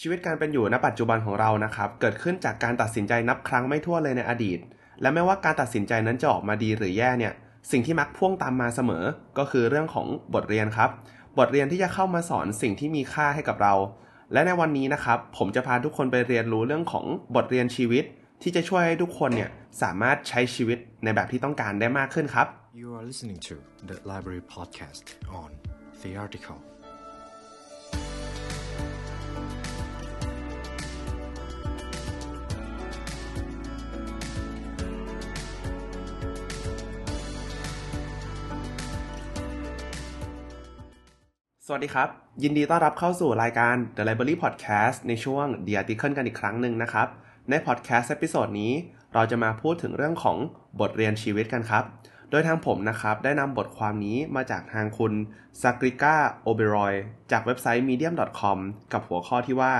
ชีวิตการเป็นอยู่ณปัจจุบันของเรานะครับ เกิดขึ้นจากการตัดสินใจนับครั้งไม่ถ้วนเลยในอดีต และไม่ว่าการตัดสินใจนั้นจะออกมาดีหรือแย่เนี่ย สิ่งที่มักพ่วงตามมาเสมอ ก็คือเรื่องของบทเรียนครับ บทเรียนที่จะเข้ามาสอนสิ่งที่มีค่าให้กับเรา และในวันนี้นะครับ ผมจะพาทุกคนไปเรียนรู้เรื่องของบทเรียนชีวิต ที่จะช่วยให้ทุกคนเนี่ยสามารถใช้ชีวิตในแบบที่ต้องการได้มากขึ้นครับ You are listening to the Library Podcast on The สวัสดีครับ ยินดีต้อนรับเข้าสู่รายการ The Library Podcast ในช่วง The Article กันอีกครั้งหนึ่งนะครับ ในพอดแคสต์ episode นี้ เราจะมาพูดถึงเรื่องของบทเรียนชีวิตกันครับ โดยทางผมนะครับ ได้นำบทความนี้มาจากทางคุณซากริก้าโอเบรอยจากเว็บไซต์ medium.com กับหัวข้อที่ว่า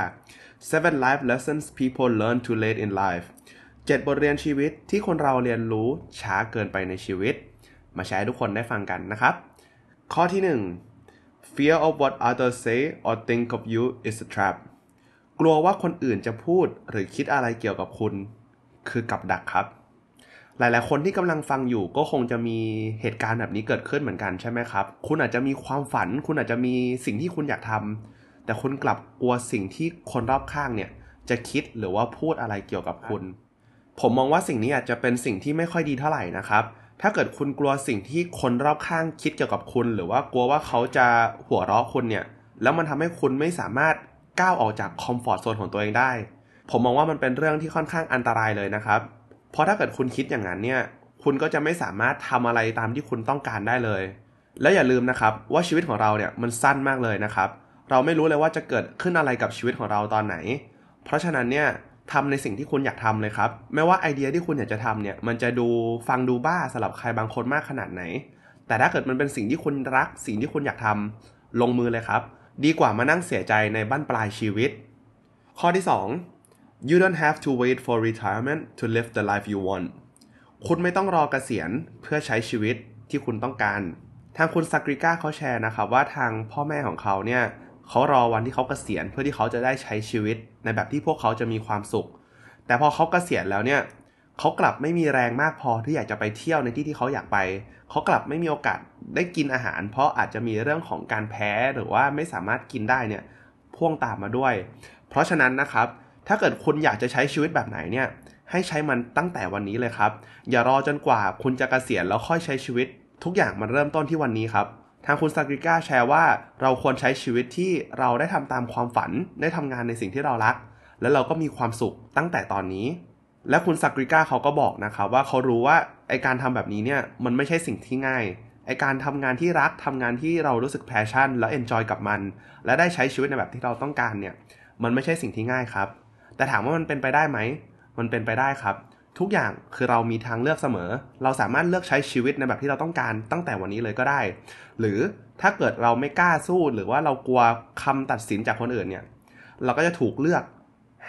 seven life lessons people learn too late in life 7 บทเรียนชีวิตที่คนเราเรียนรู้ช้าเกินไปในชีวิต มาแชร์ให้ทุกคนได้ฟังกันนะครับ ข้อที่ 1 fear of what others say or think of you is a trap กลัวว่าคนอื่นจะพูดหรือคิดอะไรเกี่ยวกับคุณ คือกับดักครับ หลายๆ คนที่กำลังฟังอยู่ก็คงจะมีเหตุการณ์แบบนี้เกิดขึ้นเหมือนกันใช่ไหมครับ คุณอาจจะมีความฝัน คุณอาจจะมีสิ่งที่คุณอยากทำแต่คุณกลับกลัวสิ่งที่คนรอบข้างเนี่ย จะคิดหรือว่าพูดอะไรเกี่ยวกับคุณ ผมมองว่าสิ่งนี้อาจจะเป็นสิ่งที่ไม่ค่อยดีเท่าไหร่นะครับ ถ้าเกิดคุณกลัวสิ่งที่คนรอบข้างคิดเกี่ยวกับคุณ หรือว่ากลัวว่าเขาจะหัวเราะคุณเนี่ย แล้วมันทำให้คุณไม่สามารถก้าวออกจากคอมฟอร์ทโซนของตัวเองได้ ผมมองว่ามันเป็นเรื่องที่ค่อนข้างอันตรายเลยนะครับ เพราะถ้าเกิดคุณคิดอย่างนั้นเนี่ย คุณก็จะไม่สามารถทำอะไรตามที่คุณต้องการได้เลย แล้วอย่าลืมนะครับว่าชีวิตของเราเนี่ยมันสั้นมากเลยนะครับ เราไม่รู้เลยว่าจะเกิดขึ้นอะไรกับชีวิตของเราตอนไหน เพราะฉะนั้นเนี่ย ทำในสิ่งที่คุณอยากทำเลยครับไม่ว่าไอเดียที่คุณอยากจะทำเนี่ยมันจะดูฟังดูบ้าสำหรับใครบางคนมากขนาดไหน แต่ถ้าเกิดมันเป็นสิ่งที่คุณรัก สิ่งที่คุณอยากทำลงมือเลยครับ ดีกว่ามานั่งเสียใจในบั้นปลายชีวิต ข้อที่ 2 you don't have to wait for retirement to live the life you want คุณไม่ต้องรอเกษียณเพื่อใช้ชีวิตที่คุณต้องการ ทางคุณซากริก้าเขาแชร์นะครับว่าทางพ่อแม่ของเขาเนี่ย เขารอวันที่เขาเกษียณเพื่อที่เขาจะได้ใช้ชีวิตในแบบที่พวกเขาจะมีความสุข แต่พอเขาเกษียณแล้วเนี่ยเขากลับไม่มีแรงมากพอที่อยากจะไปเที่ยวในที่ที่เขาอยากไป เขากลับไม่มีโอกาสได้กินอาหาร เพราะอาจจะมีเรื่องของการแพ้หรือว่าไม่สามารถกินได้เนี่ยพ่วงตามมาด้วย เพราะฉะนั้นนะครับ ถ้าเกิดคุณอยากจะใช้ชีวิตแบบไหนเนี่ยให้ใช้มันตั้งแต่วันนี้เลยครับ อย่ารอจนกว่าคุณจะเกษียณแล้วค่อยใช้ชีวิต ทุกอย่างมันเริ่มต้นที่วันนี้ครับ ทางคุณซากริก้าแชร์ว่าเราควรใช้ชีวิตที่เราได้ทำตามความฝันได้ทำงานในสิ่งที่เรารัก แล้วเราก็มีความสุขตั้งแต่ตอนนี้ และคุณซากริก้าเขาก็บอกนะครับว่าเขารู้ว่าไอการทำแบบนี้เนี่ยมันไม่ใช่สิ่งที่ง่ายไอการทำงานที่รักทำงานที่เรารู้สึก passion แล้ว enjoy กับมัน และได้ใช้ชีวิตในแบบที่เราต้องการเนี่ยมันไม่ใช่สิ่งที่ง่ายครับ แต่ถามว่ามันเป็นไปได้ไหม มันเป็นไปได้ครับ ทุกอย่างคือเรามีทางเลือกเสมอ เราสามารถเลือกใช้ชีวิตในแบบที่เราต้องการตั้งแต่วันนี้เลยก็ได้ หรือถ้าเกิดเราไม่กล้าสู้หรือว่าเรากลัวคำตัดสินจากคนอื่นเนี่ย เราก็จะถูกเลือก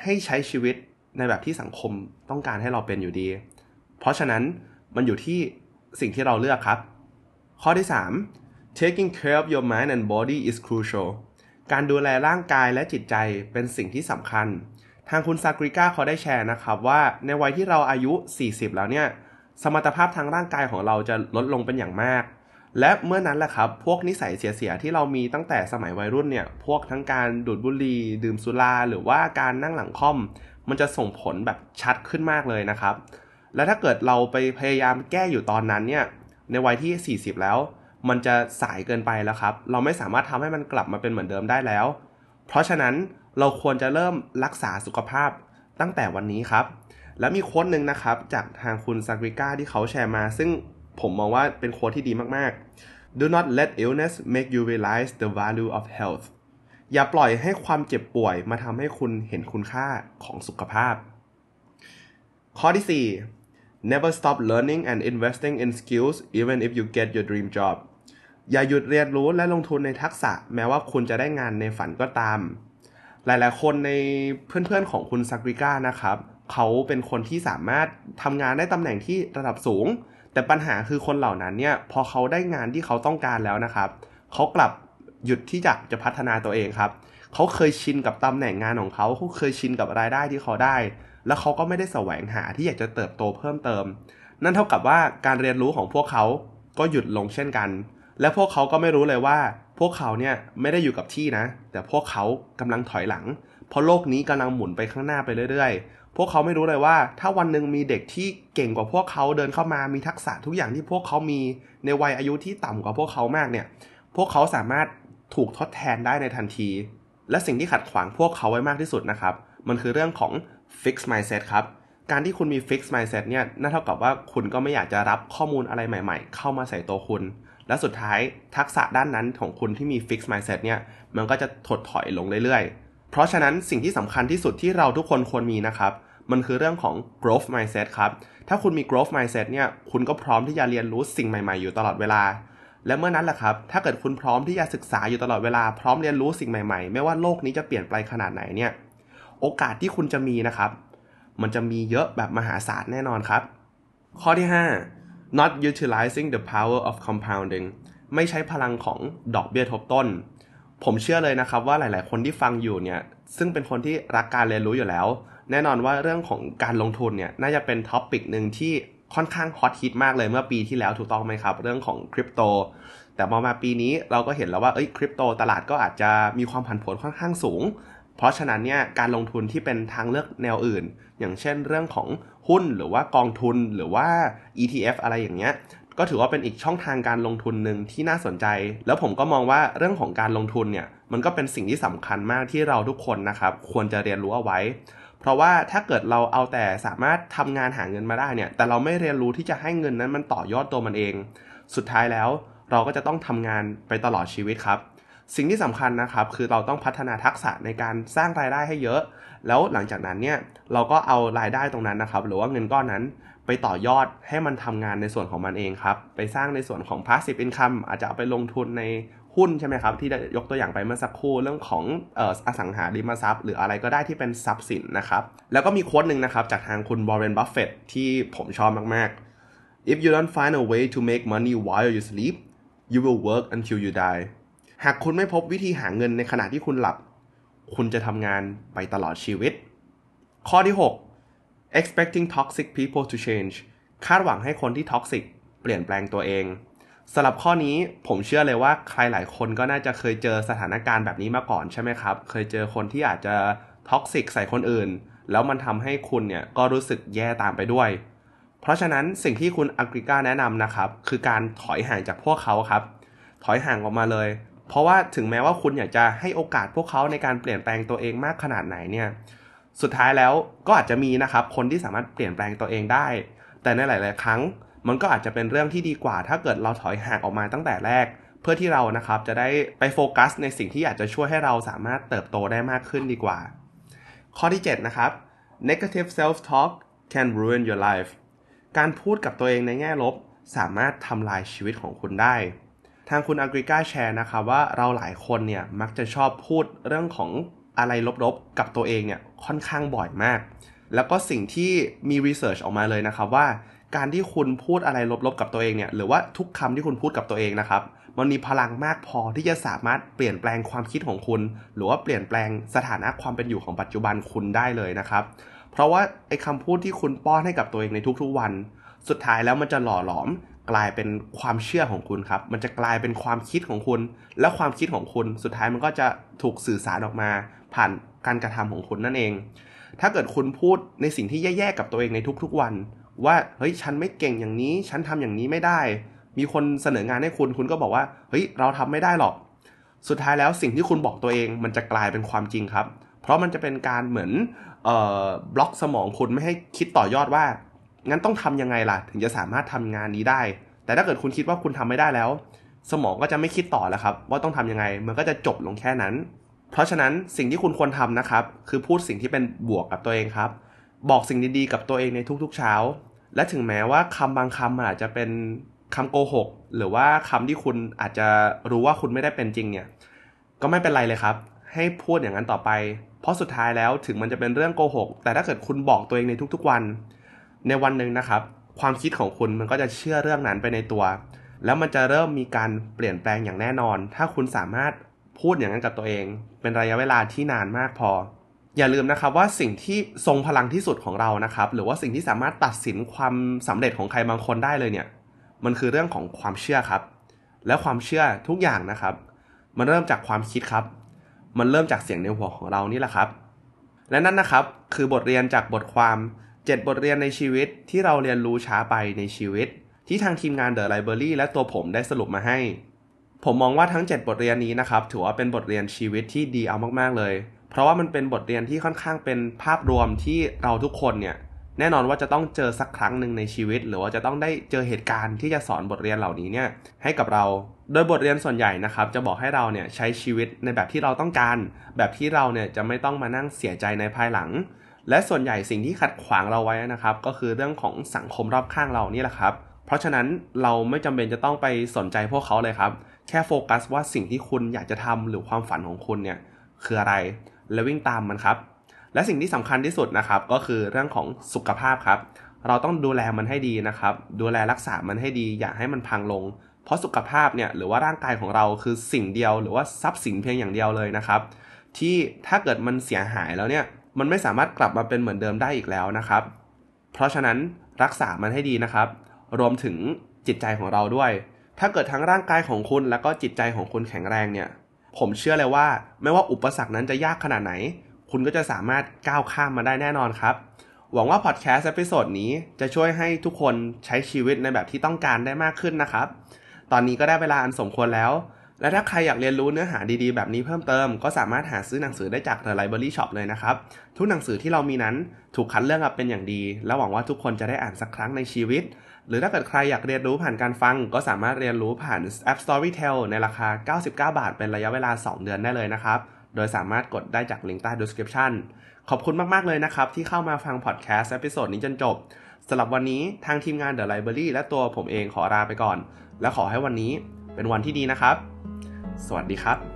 ให้ใช้ชีวิตในแบบที่สังคมต้องการให้เราเป็นอยู่ดี เพราะฉะนั้นมันอยู่ที่สิ่งที่เราเลือกครับ ข้อที่ 3 taking care of your mind and body is crucial การดูแลร่างกายและจิตใจเป็นสิ่งที่สำคัญ ทางคุณซากริก้าเขาได้แชร์นะครับว่าในวัยที่เราอายุ 40 แล้วเนี่ยสมรรถภาพทางร่างกายของเราจะลดลงเป็นอย่างมาก และเมื่อนั้นแหละครับ พวกนิสัยเสียๆที่เรามีตั้งแต่สมัยวัยรุ่นเนี่ย พวกทั้งการดูดบุหรี่ดื่มสุราหรือว่าการนั่งหลังค่อม มันจะส่งผลแบบชัดขึ้นมากเลยนะครับ และถ้าเกิดเราไปพยายามแก้อยู่ตอนนั้นเนี่ยในวัยที่ 40 แล้ว มันจะสายเกินไปแล้วครับ เราไม่สามารถทำให้มันกลับมาเป็นเหมือนเดิมได้แล้ว เพราะฉะนั้น เราควรจะเริ่มรักษาสุขภาพตั้งแต่วันนี้ครับ และมีโค้ดหนึ่งนะครับ จากทางคุณซากริก้าที่เขาแชร์มา ซึ่งผมมองว่าเป็นโค้ดที่ดีมากๆ Do not let illness make you realize the value of health อย่าปล่อยให้ความเจ็บป่วยมาทำให้คุณเห็นคุณค่าของสุขภาพ ข้อที่ 4 never stop learning and investing in skills even if you get your dream job อย่าหยุดเรียนรู้และลงทุนในทักษะ แม้ว่าคุณจะได้งานในฝันก็ตาม หลาย ๆ คนในเพื่อน ๆ ของคุณซากริก้านะครับเขาเป็นคนที่สามารถทำงานได้ตำแหน่งที่ระดับสูง แต่ปัญหาคือคนเหล่านั้นเนี่ยพอเขาได้งานที่เขาต้องการแล้วนะครับเขากลับหยุดที่จะจะพัฒนาตัวเองครับเขาเคยชินกับตำแหน่งงานของเขาเขาเคยชินกับรายได้ที่เขาได้ แล้วเขาก็ไม่ได้แสวงหาที่อยากจะเติบโตเพิ่มเติม นั่นเท่ากับว่าการเรียนรู้ของพวกเขาก็หยุดลงเช่นกัน และพวกเขาก็ไม่รู้เลยว่า พวกเขาเนี่ยไม่ได้อยู่กับที่นะ แต่พวกเขากำลังถอยหลัง เพราะโลกนี้กำลังหมุนไปข้างหน้าไปเรื่อยๆ พวกเขาไม่รู้เลยว่า ถ้าวันหนึ่งมีเด็กที่เก่งกว่าพวกเขาเดินเข้ามามีทักษะทุกอย่างที่พวกเขามีในวัยอายุที่ต่ำกว่าพวกเขามากเนี่ย พวกเขาสามารถถูกทดแทนได้ในทันที และสิ่งที่ขัดขวางพวกเขาไว้มากที่สุดนะครับ มันคือเรื่องของ fix mindset ครับการที่คุณมี fix mindset เนี่ยนั่นเท่ากับว่าคุณก็ไม่อยากจะรับข้อมูลอะไรใหม่ ๆ เข้ามาใส่ตัวคุณ และสุดท้ายทักษะด้านนั้นของคุณที่มี fix mindset เนี่ย มันก็จะถดถอยลงเรื่อยๆ เพราะฉะนั้นสิ่งที่สำคัญที่สุดที่เราทุกคนควรมีนะครับ มันคือเรื่องของ growth mindset ครับ ถ้าคุณมี growth mindset เนี่ย คุณก็พร้อมที่จะเรียนรู้สิ่งใหม่ๆ อยู่ตลอดเวลา และเมื่อนั้นแหละครับ ถ้าเกิดคุณพร้อมที่จะศึกษาอยู่ตลอดเวลา พร้อมเรียนรู้สิ่งใหม่ๆ ไม่ว่าโลกนี้จะเปลี่ยนไปขนาดไหนเนี่ย โอกาสที่คุณจะมีนะครับ มันจะมีเยอะแบบมหาศาลแน่นอนครับ ข้อที่ 5 not utilizing the power of compounding ไม่ใช้พลังของดอกเบี้ยทบต้น ผมเชื่อเลยนะครับว่าหลาย ๆ คนที่ฟังอยู่เนี่ย ซึ่งเป็นคนที่รักการเรียนรู้อยู่แล้ว แน่นอนว่าเรื่องของการลงทุนเนี่ย น่าจะเป็น topic หนึ่งที่ค่อนข้างฮอตฮิตมากเลยเมื่อปีที่แล้วถูกต้องไหมครับ เรื่องของคริปโต แต่พอมาปีนี้เราก็เห็นแล้วว่าเอ้ยคริปโตตลาดก็อาจจะมีความผันผวนค่อนข้างสูง เพราะฉะนั้นเนี่ยการลงทุนที่เป็นทางเลือกแนวอื่น อย่างเช่นเรื่องของ หุ้นหรือว่ากองทุนหรือว่า ETF อะไรอย่างเงี้ยก็ถือว่าเป็นอีกช่องทางการลงทุนหนึ่งที่น่าสนใจ แล้วผมก็มองว่าเรื่องของการลงทุนเนี่ยมันก็เป็นสิ่งที่สำคัญมากที่เราทุกคนนะครับควรจะเรียนรู้เอาไว้ เพราะว่าถ้าเกิดเราเอาแต่สามารถทำงานหาเงินมาได้เนี่ยแต่เราไม่เรียนรู้ที่จะให้เงินนั้นมันต่อยอดตัวมันเอง สุดท้ายแล้วเราก็จะต้องทำงานไปตลอดชีวิตครับ สิ่งที่สำคัญนะครับคือเราต้องพัฒนาทักษะในการสร้างรายได้ให้เยอะ แล้วหลังจากนั้นเนี่ยเราก็เอารายได้ตรงนั้นนะครับ หรือว่าเงินก้อนนั้นไปต่อยอดให้มันทำงานในส่วนของมันเองครับ ไปสร้างในส่วนของ passive income อาจจะเอาไปลงทุนในหุ้นใช่ไหมครับ ที่ได้ยกตัวอย่างไปเมื่อสักครู่เรื่องของออสังหาริมทรัพย์ หรืออะไรก็ได้ที่เป็นทรัพย์สินนะครับ แล้วก็มี quote หนึ่งนะครับจากทางคุณ Warren Buffett ที่ผมชอบมาก ๆ if you don't find a way to make money while you sleep you will work until you die หากคุณไม่พบวิธีหาเงินในขณะที่คุณหลับ คุณจะทำงานไปตลอดชีวิต ข้อที่ 6 expecting toxic people to change คาดหวังให้คนที่ toxicเปลี่ยนแปลงตัวเองสำหรับข้อนี้ผมเชื่อเลยว่าใครหลายคนก็น่าจะเคยเจอสถานการณ์แบบนี้มาก่อนใช่ไหมครับ เคยเจอคนที่อาจจะท็อกซิกใส่คนอื่น แล้วมันทำให้คุณเนี่ยก็รู้สึกแย่ตามไปด้วย เพราะฉะนั้นสิ่งที่คุณอักริก้าแนะนำนะครับ คือการถอยห่างจากพวกเขาครับ ถอยห่างออกมาเลย เพราะว่าถึงแม้ว่าคุณอยากจะให้โอกาสพวกเขาในการเปลี่ยนแปลงตัวเองมากขนาดไหนเนี่ย สุดท้ายแล้วก็อาจจะมีนะครับ คนที่สามารถเปลี่ยนแปลงตัวเองได้ แต่ในหลาย ๆ ครั้ง มันก็อาจจะเป็นเรื่องที่ดีกว่า ถ้าเกิดเราถอยห่างออกมาตั้งแต่แรก เพื่อที่เรานะครับจะได้ไปโฟกัส ในสิ่งที่อยาจจะช่วยให้เราสามารถเติบโตได้มากขึ้นดีกว่า ข้อที่ 7 นะครับ negative self talk can ruin your life การพูดกับตัวเองในแง่ลบ สามารถทำลายชีวิตของคุณได้ ทางคุณอักริก้าแชร์นะครับว่าเราหลายคนเนี่ยมักจะชอบพูดเรื่องของอะไรลบๆ กับตัวเองเนี่ยค่อนข้างบ่อยมาก แล้วก็สิ่งที่มีรีเสิร์ชออกมาเลยนะครับว่าการที่คุณพูดอะไรลบๆกับตัวเองเนี่ยหรือว่าทุกคำที่คุณพูดกับตัวเองนะครับ มันมีพลังมากพอที่จะสามารถเปลี่ยนแปลงความคิดของคุณ หรือว่าเปลี่ยนแปลงสถานะความเป็นอยู่ของปัจจุบันคุณได้เลยนะครับ เพราะว่าไอ้คำพูดที่คุณป้อนให้กับตัวเองในทุกๆวัน สุดท้ายแล้วมันจะหล่อหลอม กลายเป็นความเชื่อของคุณครับ มันจะกลายเป็นความคิดของคุณ และความคิดของคุณ สุดท้ายมันก็จะถูกสื่อสารออกมา ผ่านการกระทำของคุณนั่นเอง ถ้าเกิดคุณพูดในสิ่งที่แย่ๆกับตัวเองในทุกๆวัน ว่าเฮ้ยฉันไม่เก่งอย่างนี้ ฉันทำอย่างนี้ไม่ได้ มีคนเสนองานให้คุณ คุณก็บอกว่าเฮ้ยเราทำไม่ได้หรอก สุดท้ายแล้วสิ่งที่คุณบอกตัวเอง มันจะกลายเป็นความจริงครับ เพราะมันจะเป็นการเหมือนออบล็อกสมองคุณไม่ให้คิดต่อยอดว่า งั้นต้องทำยังไงล่ะ ถึงจะสามารถทำงานนี้ได้ แต่ถ้าเกิดคุณคิดว่าคุณทำไม่ได้แล้ว สมองก็จะไม่คิดต่อแล้วครับ ว่าต้องทำยังไง มันก็จะจบลงแค่นั้น เพราะฉะนั้นสิ่งที่คุณควรทำนะครับ คือพูดสิ่งที่เป็นบวกกับตัวเองครับ บอกสิ่งดีๆกับตัวเองในทุกๆเช้า และถึงแม้ว่าคำบางคำอาจจะเป็นคำโกหก หรือว่าคำที่คุณอาจจะรู้ว่าคุณไม่ได้เป็นจริงเนี่ย ก็ไม่เป็นไรเลยครับ ให้พูดอย่างนั้นต่อไป เพราะสุดท้ายแล้วถึงมันจะเป็นเรื่องโกหก แต่ถ้าเกิดคุณบอกตัวเองในทุกๆวัน ในวันหนึ่งนะครับ ความคิดของคุณมันก็จะเชื่อเรื่องนั้นไปในตัว แล้วมันจะเริ่มมีการเปลี่ยนแปลงอย่างแน่นอน ถ้าคุณสามารถพูดอย่างนั้นกับตัวเอง เป็นระยะเวลาที่นานมากพอ อย่าลืมนะครับว่าสิ่งที่ทรงพลังที่สุดของเรานะครับ หรือว่าสิ่งที่สามารถตัดสินความสำเร็จของใครบางคนได้เลยเนี่ย มันคือเรื่องของความเชื่อครับ และความเชื่อทุกอย่างนะครับ มันเริ่มจากความคิดครับ มันเริ่มจากเสียงในหัวของเรานี่แหละครับ และนั่นนะครับคือบทเรียนจากบทความ 7 บทเรียนในชีวิตที่เราเรียนรู้ช้าไปในชีวิต ที่ทางทีมงาน The Library และตัวผมได้สรุปมาให้ ผมมองว่าทั้ง 7 บทเรียนนี้นะครับ ถือว่าเป็นบทเรียนชีวิตที่ดีเอามากๆเลย เพราะว่ามันเป็นบทเรียนที่ค่อนข้างเป็นภาพรวมที่เราทุกคนเนี่ยแน่นอนว่าจะต้องเจอสักครั้งหนึ่งในชีวิต หรือว่าจะต้องได้เจอเหตุการณ์ที่จะสอนบทเรียนเหล่านี้เนี่ยให้กับเรา โดยบทเรียนส่วนใหญ่นะครับจะบอกให้เราเนี่ยใช้ชีวิตในแบบที่เราต้องการ แบบที่เราเนี่ยจะไม่ต้องมานั่งเสียใจในภายหลัง และส่วนใหญ่สิ่งที่ขัดขวางเราไว้นะครับ ก็คือเรื่องของสังคมรอบข้างเรานี่แหละครับ เพราะฉะนั้นเราไม่จำเป็นจะต้องไปสนใจพวกเขาเลยครับ แค่โฟกัสว่าสิ่งที่คุณอยากจะทำหรือความฝันของคุณเนี่ยคืออะไร และวิ่งตามมันครับ และสิ่งที่สำคัญที่สุดนะครับ ก็คือเรื่องของสุขภาพครับ เราต้องดูแลมันให้ดีนะครับ ดูแลรักษามันให้ดี อย่าให้มันพังลง เพราะสุขภาพเนี่ยหรือว่าร่างกายของเราคือสิ่งเดียว หรือว่าทรัพย์สินเพียงอย่างเดียวเลยนะครับ ที่ถ้าเกิดมันเสียหายแล้วเนี่ย มันไม่สามารถกลับมาเป็นเหมือนเดิมได้อีกแล้วนะครับ เพราะฉะนั้นรักษามันให้ดีนะครับ รวมถึงจิตใจของเราด้วย ถ้าเกิดทั้งร่างกายของคุณแล้วก็จิตใจของคุณแข็งแรงเนี่ย ผมเชื่อเลยว่า ไม่ว่าอุปสรรคนั้นจะยากขนาดไหน คุณก็จะสามารถก้าวข้ามมาได้แน่นอนครับ หวังว่าพอดแคสต์ episode นี้จะช่วยให้ทุกคนใช้ชีวิตในแบบที่ต้องการได้มากขึ้นนะครับ ตอนนี้ก็ได้เวลาอันสมควรแล้ว และถ้าใครอยากเรียนรู้เนื้อหาดีๆ แบบนี้เพิ่มเติม ก็สามารถหาซื้อหนังสือได้จาก The Library Shop เลยนะครับ ทุกหนังสือที่เรามีนั้นถูกคัดเลือกมาเป็นอย่างดี และหวังว่าทุกคนจะได้อ่านสักครั้งในชีวิต หรือถ้าเกิดใครอยากเรียนรู้ผ่านการฟัง ก็สามารถเรียนรู้ผ่านแอป Storytel ในราคา 99 บาท เป็นระยะเวลา 2 เดือนได้เลยนะครับ โดยสามารถกดได้จากลิงก์ใต้ description ขอบคุณมากๆเลยนะครับที่เข้ามาฟังพอดแคสต์ episode นี้จนจบสำหรับวันนี้ทางทีมงาน The Library และตัวผมเองขอลาไปก่อน และขอให้วันนี้เป็นวันที่ดีนะครับ สวัสดีครับ